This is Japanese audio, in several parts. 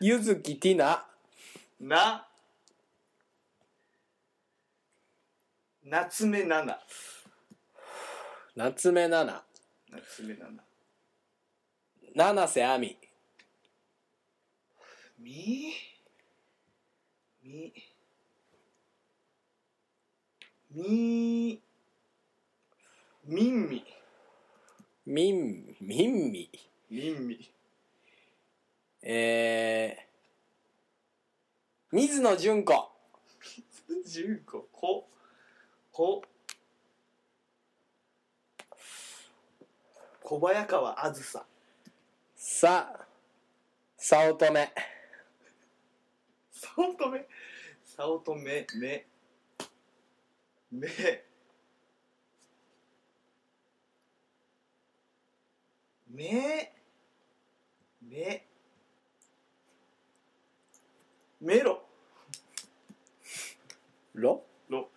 ゆずきティナ？な。夏目奈々夏目奈々夏目奈々七瀬亜美。み？み？み？みんみ。みんみんみ。みんみえー、水野純子。十個ここ。小早川あずさ。さ早乙女。早乙女？早乙女め。め。め。めメロロロ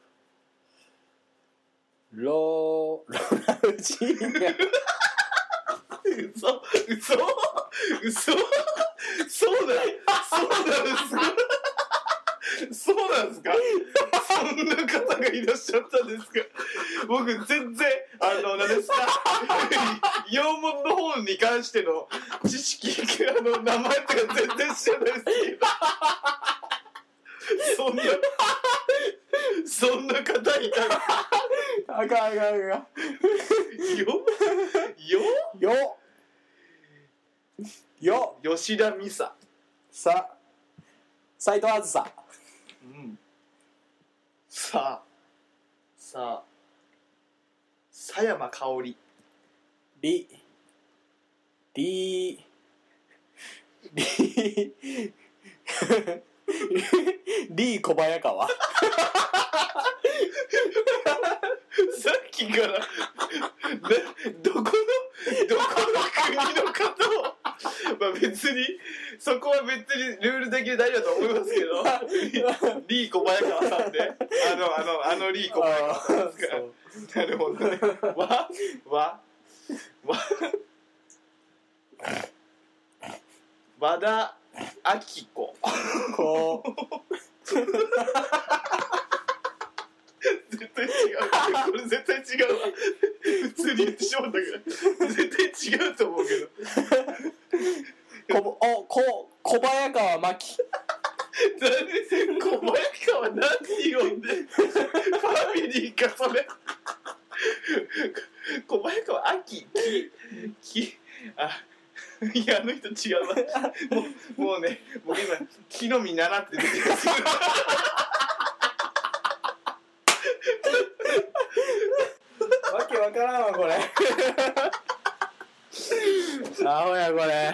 ロロナウジーニャ嘘。嘘。嘘。そうだそうなんですかそうなんですか？そんな方がいらっしゃったんですか？僕全然あの何ですか？洋物の方に関しての知識あの名前とか全然知らないですけど。そんなそんな方いたあかんあかんあかん。よ？よ？よ。よ。吉田美沙さ。斎藤あずさ。うん。さ。あさあ佐山香織り。り。り。り小早川から。などこのどこの国の方を。まあ別にそこは別にルール的に大丈夫だと思いますけど。リー小早川さんで。あのあのあのリー小早川さんですかなるほどね。わわわ。和田アキ子。こう。絶対絶対違うわ。普通に言ってしまったけど。絶対違うと思うけど。こおこ小早川真紀。何小早川何呼んでファミリーかそれ。小早川秋？ききあいやあの人違うわ。もうもうね僕今木の実習って出てますわけわからんわこれ。アホやこれ